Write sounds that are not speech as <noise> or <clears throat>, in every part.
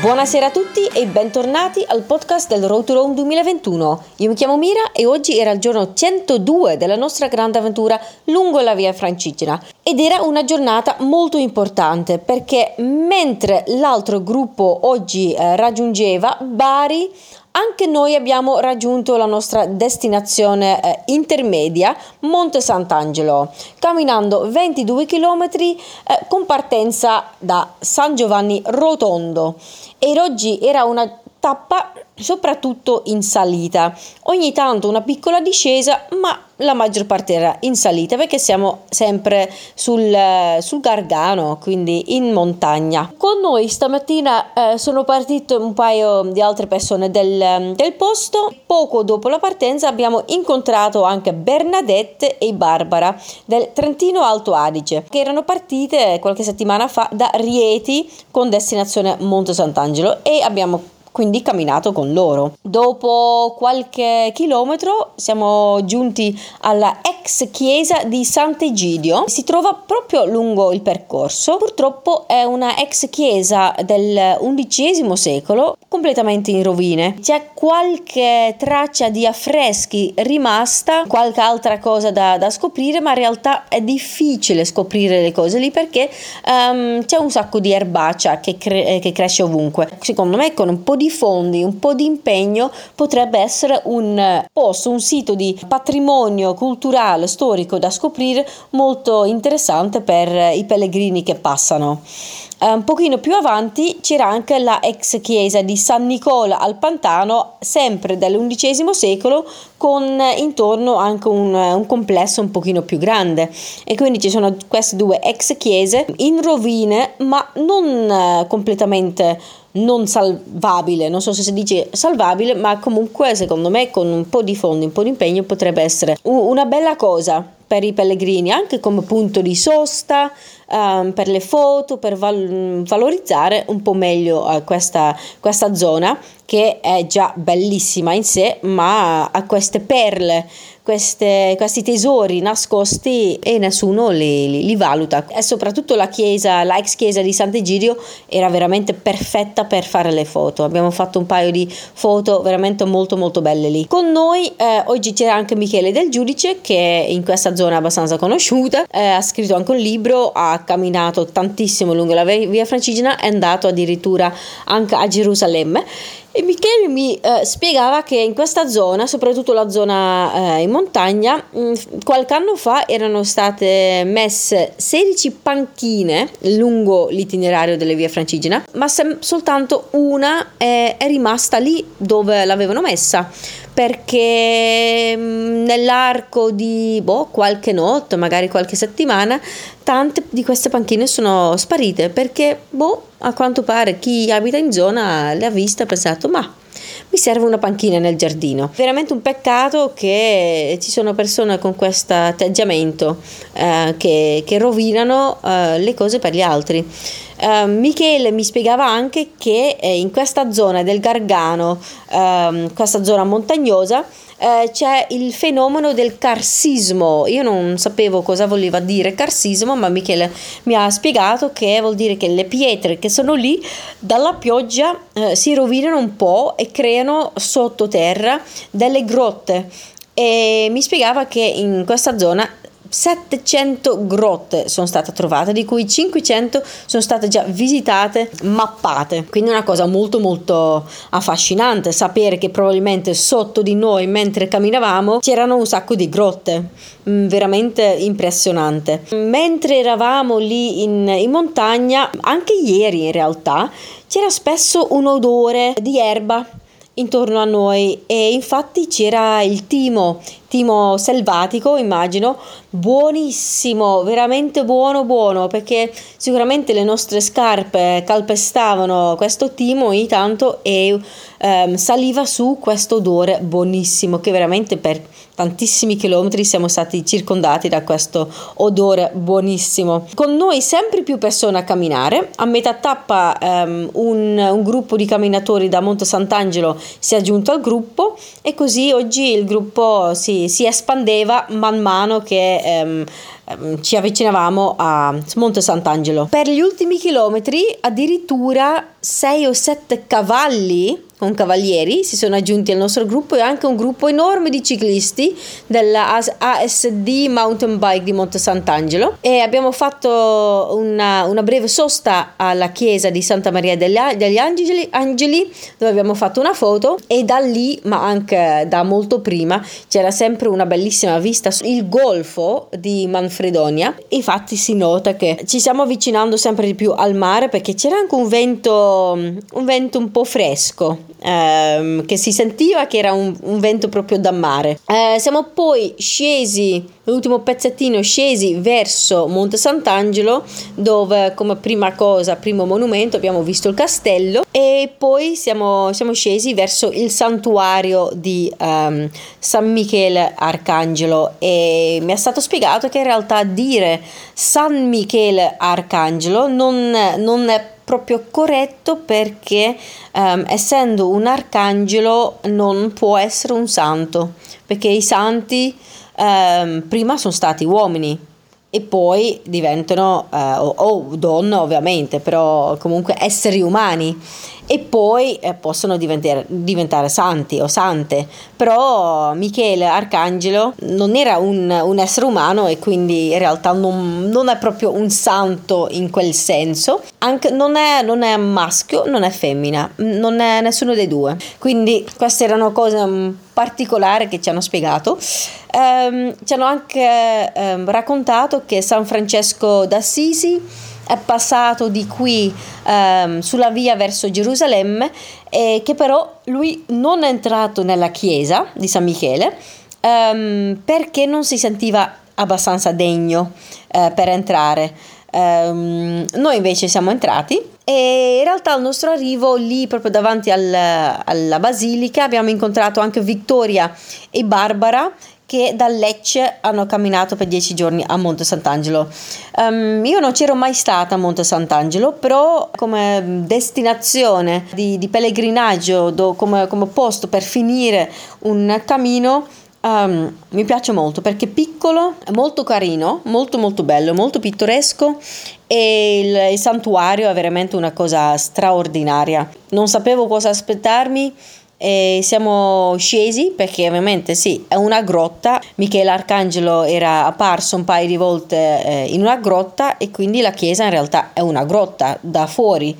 Buonasera a tutti e bentornati al podcast del Road to Rome 2021. Io mi chiamo Mira e oggi era il giorno 102 della nostra grande avventura lungo la via Francigena ed era una giornata molto importante perché mentre l'altro gruppo oggi eh, raggiungeva Bari, anche noi abbiamo raggiunto la nostra destinazione eh, intermedia, Monte Sant'Angelo, camminando 22 km eh, con partenza da San Giovanni Rotondo. E oggi era una tappa soprattutto in salita. Ogni tanto una piccola discesa, ma la maggior parte era in salita perché siamo sempre sul, sul Gargano, quindi in montagna. Con noi stamattina eh, sono partite un paio di altre persone del, del, posto. Poco dopo la partenza abbiamo incontrato anche Bernadette e Barbara del Trentino Alto Adige che erano partite qualche settimana fa da Rieti con destinazione Monte Sant'Angelo e abbiamo quindi camminato con loro. Dopo qualche chilometro siamo giunti alla ex chiesa di Sant'Egidio, si trova proprio lungo il percorso. Purtroppo è una ex chiesa del XI secolo, completamente in rovine. C'è qualche traccia di affreschi rimasta, qualche altra cosa da, da scoprire, ma in realtà è difficile scoprire le cose lì perché um, c'è un sacco di erbaccia che, cre- che cresce ovunque. Secondo me con un po' di fondi, un po' di impegno potrebbe essere un posto, un sito di patrimonio culturale, storico da scoprire molto interessante per i pellegrini che passano. Eh, un pochino più avanti c'era anche la ex chiesa di San Nicola al Pantano, sempre dell'undicesimo secolo, con intorno anche un, un, complesso un pochino più grande. E quindi ci sono queste due ex chiese in rovine, ma non eh, completamente non salvabile, non so se si dice salvabile, ma comunque secondo me con un po' di fondi, un po' di impegno potrebbe essere una bella cosa per i pellegrini, anche come punto di sosta, um, per le foto, per val- valorizzare un po' meglio uh, questa, questa zona che è già bellissima in sé, ma ha queste perle queste, questi tesori nascosti e nessuno li, li, li, valuta. E soprattutto la chiesa, la ex chiesa di Sant'Egidio era veramente perfetta per fare le foto. Abbiamo fatto un paio di foto veramente molto molto belle lì. Con noi eh, oggi c'era anche Michele Del Giudice che in questa zona è abbastanza conosciuta, eh, ha scritto anche un libro, ha camminato tantissimo lungo la via Francigena, è andato addirittura anche a Gerusalemme e Michele mi eh, spiegava che in questa zona, soprattutto la zona eh, in montagna, mh, mm, qualche anno fa erano state messe 16 panchine lungo l'itinerario delle vie francigena, ma sem- soltanto una è, è rimasta lì dove l'avevano messa perché mm, nell'arco di boh, qualche notte, magari qualche settimana, tante di queste panchine sono sparite perché boh, a quanto pare chi abita in zona le ha viste e ha pensato ma mi serve una panchina nel giardino. Veramente un peccato che ci sono persone con questo atteggiamento eh, che, che, rovinano eh, le cose per gli altri. Uh, Michele mi spiegava anche che eh, in questa zona del Gargano, uh, questa zona montagnosa, uh, c'è il fenomeno del carsismo. Io non sapevo cosa voleva dire carsismo, ma Michele mi ha spiegato che vuol dire che le pietre che sono lì dalla pioggia eh, si rovinano un po' e creano sottoterra delle grotte. E mi spiegava che in questa zona 700 grotte sono state trovate, di cui 500 sono state già visitate, mappate. Quindi è una cosa molto molto affascinante sapere che probabilmente sotto di noi mentre camminavamo c'erano un sacco di grotte, mm, veramente impressionante. Mentre eravamo lì in, in montagna, anche ieri in realtà, c'era spesso un odore di erba intorno a noi e infatti c'era il timo, timo selvatico immagino, buonissimo, veramente buono buono perché sicuramente le nostre scarpe calpestavano questo timo ogni tanto e ehm, saliva su questo odore buonissimo che veramente per tantissimi chilometri siamo stati circondati da questo odore buonissimo. Con noi sempre più persone a camminare, a metà tappa um, un, un, gruppo di camminatori da Monte Sant'Angelo si è aggiunto al gruppo e così oggi il gruppo si, si espandeva man mano che um, ehm, ci avvicinavamo a Monte Sant'Angelo. Per gli ultimi chilometri addirittura 6 o 7 cavalli con cavalieri si sono aggiunti al nostro gruppo e anche un gruppo enorme di ciclisti della ASD Mountain Bike di Monte Sant'Angelo. E abbiamo fatto una, una breve sosta alla chiesa di Santa Maria degli, degli Angeli, Angeli, dove abbiamo fatto una foto. E da lì ma anche da molto prima c'era sempre una bellissima vista sul golfo di Manfredonia. Infatti si nota che ci stiamo avvicinando sempre di più al mare perché c'era anche un vento un vento un po' fresco ehm, che si sentiva che era un, un vento proprio da mare. Eh, siamo poi scesi, l'ultimo pezzettino, scesi verso Monte Sant'Angelo dove come prima cosa, primo monumento abbiamo visto il castello e poi siamo, siamo scesi verso il santuario di um, San Michele Arcangelo. E mi è stato spiegato che in realtà dire San Michele Arcangelo non, non è proprio corretto perché um, essendo un arcangelo non può essere un santo, perché i santi um, prima sono stati uomini e poi diventano, uh, o, o donne ovviamente, però comunque esseri umani e poi eh, possono diventare, diventare, santi o sante. Però Michele Arcangelo non era un, un essere umano e quindi in realtà non, non, è proprio un santo in quel senso. Anche, non, è, non è maschio, non è femmina, non è nessuno dei due. Quindi queste erano cose particolari che ci hanno spiegato. Um, ci hanno anche um, raccontato che San Francesco d'Assisi è passato di qui um, sulla via verso Gerusalemme e che però lui non è entrato nella chiesa di San Michele perché non si sentiva abbastanza degno uh, per entrare. Um, noi invece siamo entrati e in realtà al nostro arrivo lì proprio davanti al, alla basilica abbiamo incontrato anche Vittoria e Barbara che da Lecce hanno camminato per dieci giorni a Monte Sant'Angelo. Um, io non c'ero mai stata a Monte Sant'Angelo, però come destinazione di, di pellegrinaggio, do, come, come posto per finire un cammino, Um, mi piace molto perché è piccolo, è molto carino, molto molto bello, molto pittoresco e il, il santuario è veramente una cosa straordinaria. Non sapevo cosa aspettarmi e siamo scesi perché ovviamente sì, è una grotta. Michele Arcangelo era apparso un paio di volte eh, in una grotta e quindi la chiesa in realtà è una grotta da fuori.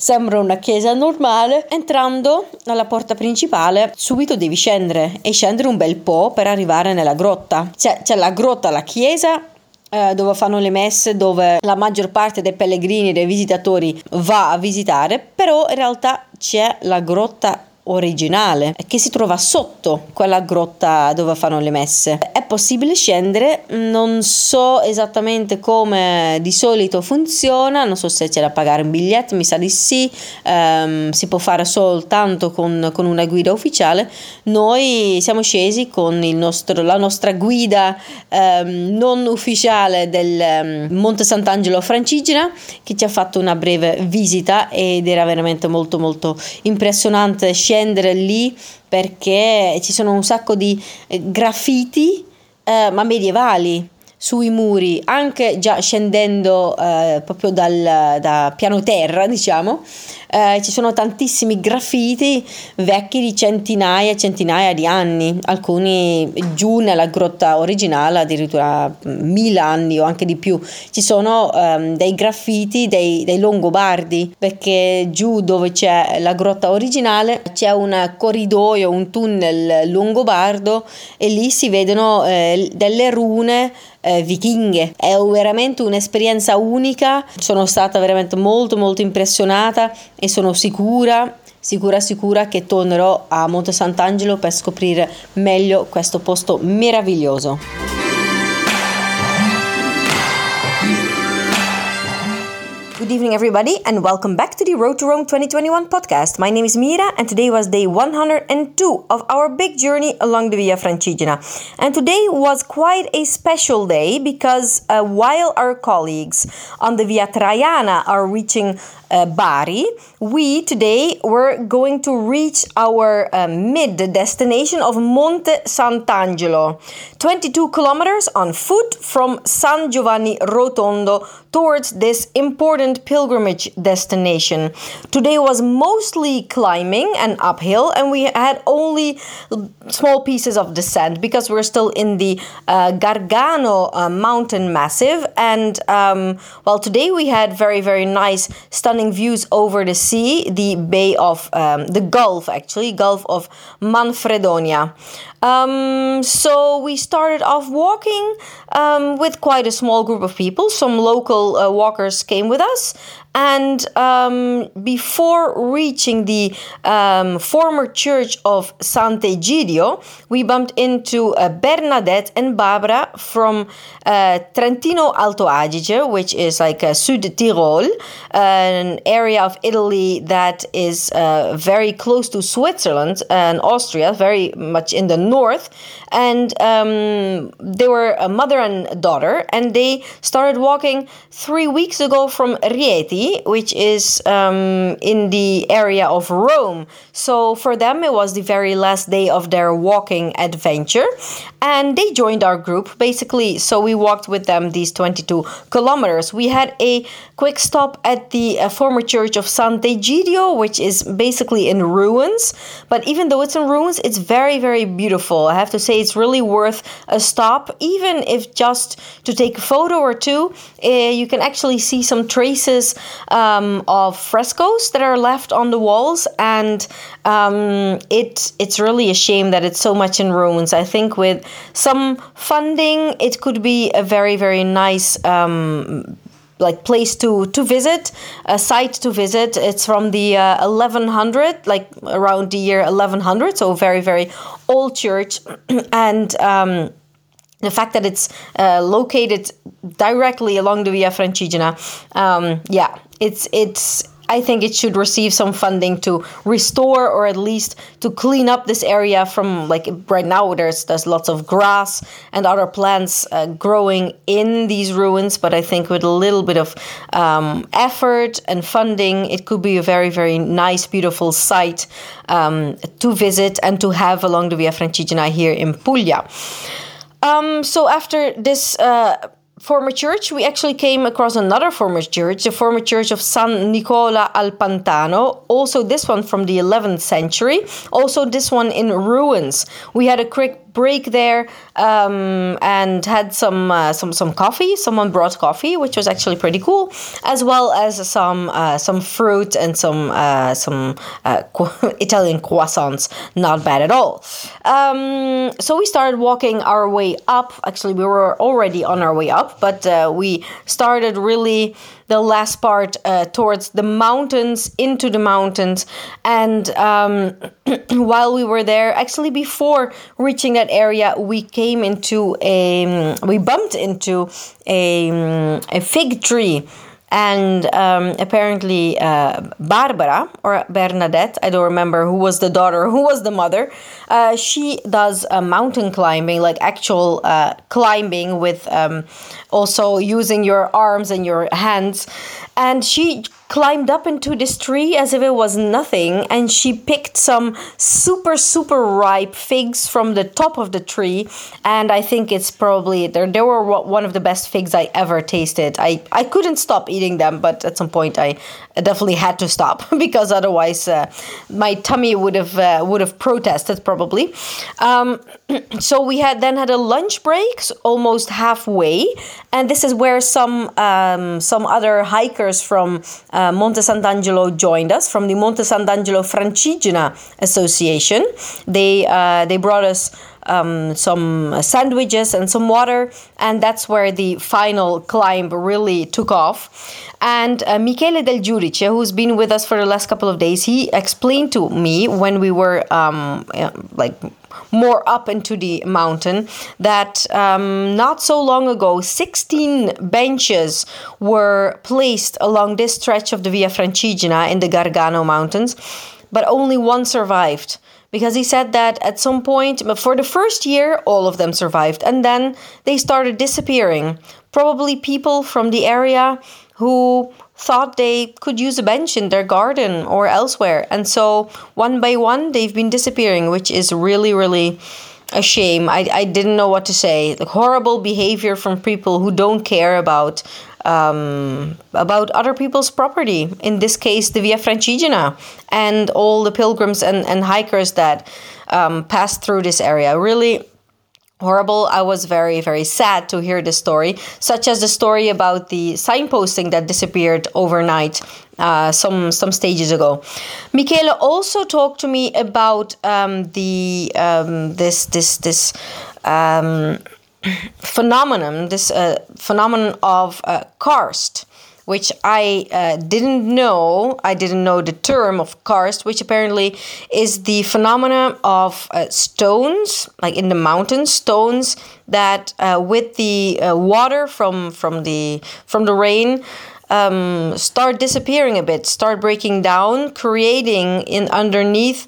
Sembra una chiesa normale. Entrando dalla porta principale, subito devi scendere e scendere un bel po' per arrivare nella grotta. C'è, c'è la grotta, la chiesa eh, dove fanno le messe, dove la maggior parte dei pellegrini, dei visitatori va a visitare, però in realtà c'è la grotta originale che si trova sotto quella grotta dove fanno le messe. Possibile scendere, non so esattamente come di solito funziona, non so se c'è da pagare un biglietto, mi sa di sì, um, si può fare soltanto con, con, una guida ufficiale. Noi siamo scesi con nostro, la nostra guida um, non ufficiale del um, Monte Sant'Angelo Francigena che ci ha fatto una breve visita ed era veramente molto molto impressionante scendere lì perché ci sono un sacco di eh, graffiti eh, ma medievali sui muri, anche già scendendo eh, proprio dal da piano terra, diciamo, eh, ci sono tantissimi graffiti vecchi di centinaia e centinaia di anni, alcuni giù nella grotta originale addirittura mille anni o anche di più. Ci sono um, dei graffiti dei, dei, Longobardi perché giù dove c'è la grotta originale c'è un corridoio, un tunnel longobardo e lì si vedono eh, delle rune eh, vichinghe. È veramente un'esperienza unica, sono stata veramente molto molto impressionata e sono sicura sicura sicura che tornerò a Monte Sant'Angelo per scoprire meglio questo posto meraviglioso. Good evening, everybody, and welcome back to the Road to Rome 2021 podcast. My name is Mira, and today was day 102 of our big journey along the Via Francigena. And today was quite a special day because uh, while our colleagues on the Via Traiana are reaching uh, Bari, we today were going to reach our uh, mid destination of Monte Sant'Angelo, 22 kilometers on foot from San Giovanni Rotondo towards this important pilgrimage destination. Today was mostly climbing and uphill, and we had only small pieces of descent because we're still in the uh, Gargano uh, mountain massive. And um, well, today we had very, very nice, stunning views over the sea, the Bay of um, the Gulf, actually, Gulf of Manfredonia. Um, so we started off walking um, with quite a small group of people. Some local uh, walkers came with us, and um, before reaching the um, former church of Sant'Egidio, we bumped into uh, Bernadette and Barbara from uh, Trentino Alto Adige, which is like uh, Sud Tirol, an area of Italy that is uh, very close to Switzerland and Austria, very much in the north. And um, they were a mother and daughter, and they started walking three weeks ago from Rieti which is um, in the area of Rome. So for them, it was the very last day of their walking adventure, and they joined our group basically. So we walked with them these 22 kilometers. We had a quick stop at the uh, former church of Sant'Egidio, which is basically in ruins. But even though it's in ruins, it's very, very beautiful. I have to say, it's really worth a stop, even if just to take a photo or two. Uh, you can actually see some traces um, of frescoes that are left on the walls, and um, it it's really a shame that it's so much in ruins. I think with some funding, it could be a very very nice. Um, like place to to visit a site to visit it's from the uh, 1100 like around the year 1100 so very very old church <clears throat> and um, the fact that it's uh, located directly along the Via Francigena, um, yeah, it's it's I think it should receive some funding to restore or at least to clean up this area from like right now there's there's lots of grass and other plants uh, growing in these ruins but I think with a little bit of um, effort and funding it could be a very very nice beautiful site um, to visit and to have along the Via Francigena here in Puglia. Um, so after this uh, former church, we actually came across another former church, the former church of San Nicola al Pantano. Also, this one from the 11th century. Also, this one in ruins. We had a quick break there um, and had some uh, some some coffee. Someone brought coffee, which was actually pretty cool, as well as some uh, some fruit and some uh, some uh, <laughs> Italian croissants. Not bad at all. Um, so we started walking our way up. Actually, we were already on our way up, but uh, we started really the last part uh, towards the mountains, into the mountains. And um, <clears throat> while we were there, actually, before reaching that area, we came into a, we bumped into a, a fig tree and um, apparently uh, Barbara or Bernadette, I don't remember who was the daughter, <laughs> who was the mother. Uh, she does uh, mountain climbing, like actual uh, climbing with um, also using your arms and your hands, and she climbed up into this tree as if it was nothing and she picked some super super ripe figs from the top of the tree and i think it's probably they they were one of the best figs i ever tasted. I i couldn't stop eating them but at some point i definitely had to stop <laughs> because otherwise uh, my tummy would have uh, would have protested probably. Um, <clears throat> so we had then had a lunch break almost halfway and this is where some um, some other hikers from uh, uh, Monte Sant'Angelo joined us from the Monte Sant'Angelo Francigena Association. They uh, they brought us um, some sandwiches and some water, and that's where the final climb really took off. And uh, Michele Del Giudice, who's been with us for the last couple of days, he explained to me when we were um, like more up into the mountain that um, not so long ago 16 benches were placed along this stretch of the Via Francigena in the Gargano Mountains, but only one survived because he said that at some point but for the first year all of them survived and then they started disappearing probably people from the area who thought they could use a bench in their garden or elsewhere. And so one by one, they've been disappearing, which is really, really a shame. I, I didn't know what to say. Like horrible behavior from people who don't care about um, about other people's property. In this case, the Via Francigena and all the pilgrims and, and hikers that um, pass through this area. Really horrible. I was very, very sad to hear the story, such as the story about the signposting that disappeared overnight uh, some some stages ago. Michele also talked to me about um, the um, this this this. Um, phenomenon, this uh, phenomenon of uh, karst, which I uh, didn't know. I didn't know the term of karst, which apparently is the phenomena of uh, stones, like in the mountains, stones that uh, with the uh, water from from the from the rain. Um, start disappearing a bit, start breaking down, creating in underneath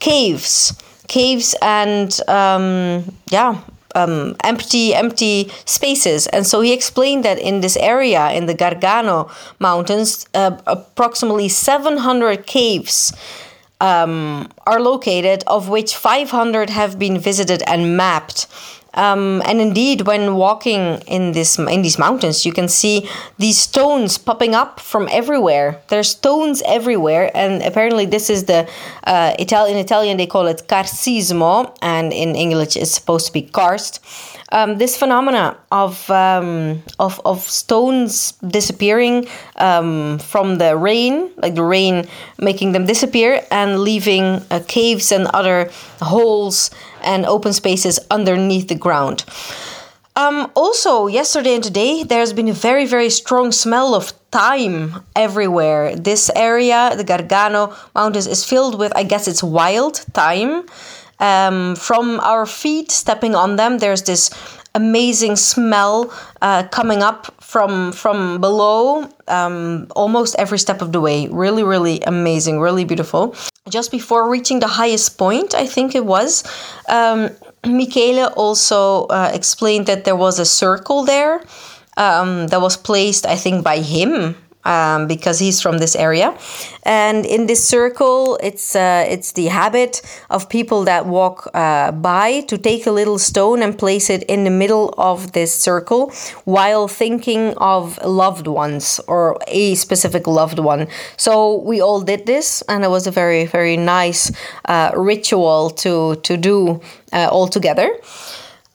caves, caves and um, yeah, um, empty empty spaces. And so he explained that in this area in the gargano mountains uh, approximately 700 caves um, are located of which 500 have been visited and mapped um, and indeed, when walking in this in these mountains, you can see these stones popping up from everywhere. There's stones everywhere, and apparently this is the uh. In Italian, they call it carsismo, and in English, it's supposed to be karst um, this phenomena of, um, of, of stones disappearing um, from the rain, like the rain making them disappear and leaving uh, caves and other holes and open spaces underneath the ground. Um, also, yesterday and today, there's been a very, very strong smell of thyme everywhere. This area, the Gargano Mountains, is filled with, I guess it's wild thyme um, from our feet stepping on them there's this amazing smell uh, coming up from from below um, almost every step of the way. Really really amazing really beautiful. Just before reaching the highest point i think it was um, michele also uh, explained that there was a circle there um, that was placed i think by him um, because he's from this area. And in this circle, it's uh, it's the habit of people that walk uh, by to take a little stone and place it in the middle of this circle while thinking of loved ones or a specific loved one. So we all did this, and it was a very very nice uh, ritual to to do uh, all together.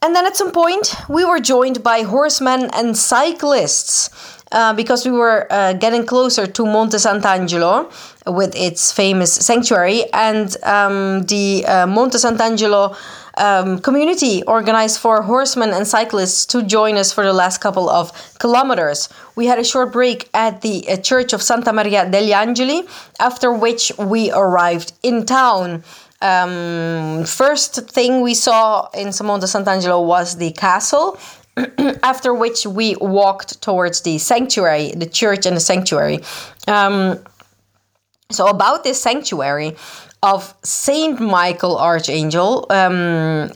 And then at some point, we were joined by horsemen and cyclists. Uh, because we were uh, getting closer to Monte Sant'Angelo with its famous sanctuary, and um, the uh, Monte Sant'Angelo um, community organized for horsemen and cyclists to join us for the last couple of kilometers. We had a short break at the uh, Church of Santa Maria degli Angeli, after which we arrived in town. Um, first thing we saw in Monte Sant'Angelo was the castle <clears throat> after which we walked towards the sanctuary, the church and the sanctuary. Um, so, about this sanctuary of Saint Michael Archangel, um,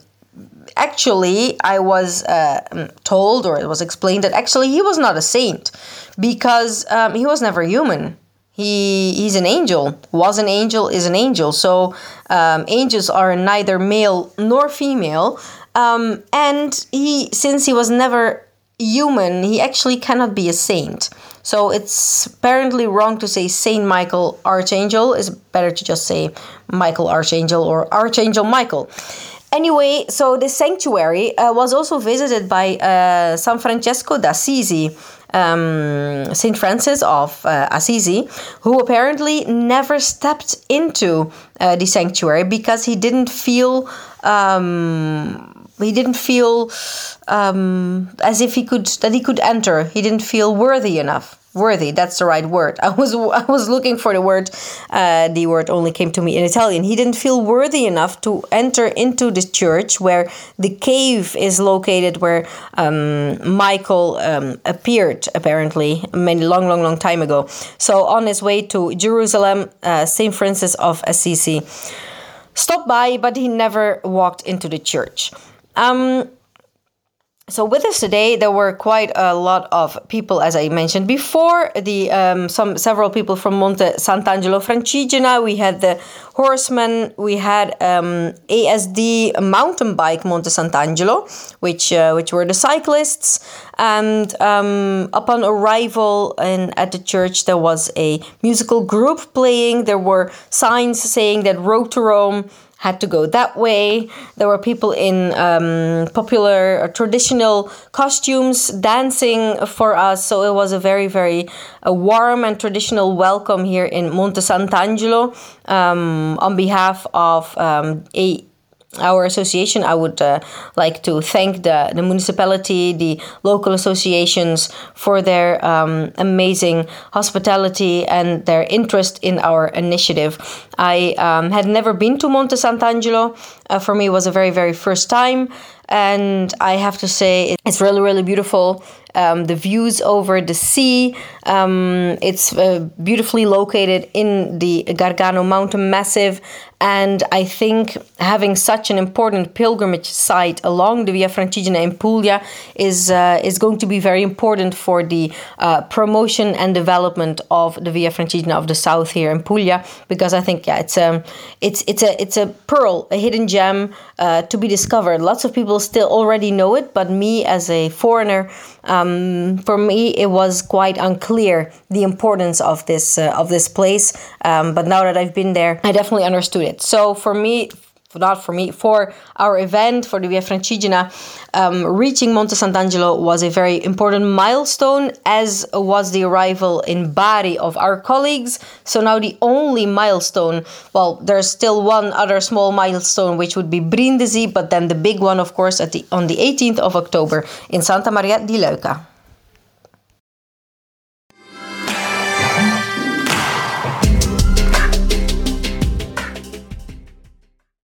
actually, I was uh, told or it was explained that actually he was not a saint because um, he was never human. He, he's an angel, was an angel, is an angel. So, um, angels are neither male nor female. Um, and he, since he was never human, he actually cannot be a saint. So it's apparently wrong to say Saint Michael Archangel. It's better to just say Michael Archangel or Archangel Michael. Anyway, so the sanctuary uh, was also visited by uh, San Francesco d'Assisi, um, Saint Francis of uh, Assisi, who apparently never stepped into uh, the sanctuary because he didn't feel um, he didn't feel um, as if he could that he could enter. He didn't feel worthy enough. Worthy that's the right word. <laughs> I was i was looking for the word uh, the word only came to me in italian. He didn't feel worthy enough to enter into the church where the cave is located where um, michael um, appeared apparently many long long long time ago. So on his way to jerusalem uh, saint francis of assisi stopped by but he never walked into the church um, so with us today there were quite a lot of people as i mentioned before. The um, some several people from monte sant'angelo francigena. We had the horsemen. We had um, asd mountain bike monte sant'angelo which uh, which were the cyclists. And um, upon arrival in, at the church there was a musical group playing. There were signs saying that road to rome had to go that way. There were people in um, popular or traditional costumes dancing for us. So it was a very, very a warm and traditional welcome here in Monte Sant'Angelo um, on behalf of um, a our association, I would uh, like to thank the, the municipality, the local associations for their um, amazing hospitality and their interest in our initiative. I um, had never been to Monte Sant'Angelo. Uh, for me, it was a very, very first time. And I have to say, it's really, really beautiful. Um, the views over the sea. Um, it's uh, beautifully located in the Gargano mountain massif, and I think having such an important pilgrimage site along the Via Francigena in Puglia is uh, is going to be very important for the uh, promotion and development of the Via Francigena of the South here in Puglia. Because I think yeah, it's a um, it's it's a it's a pearl, a hidden gem uh, to be discovered. Lots of people still already know it, but me as a foreigner, um, for me it was quite unclear the importance of this uh, of this place. Um, but now that I've been there, I definitely understood it it. So for me, not for me, for our event, for the Via Francigena, um, reaching Monte Sant'Angelo was a very important milestone, as was the arrival in Bari of our colleagues. So now the only milestone, well, there's still one other small milestone, which would be Brindisi, but then the big one, of course, at the on the 18th of October in Santa Maria di Leuca.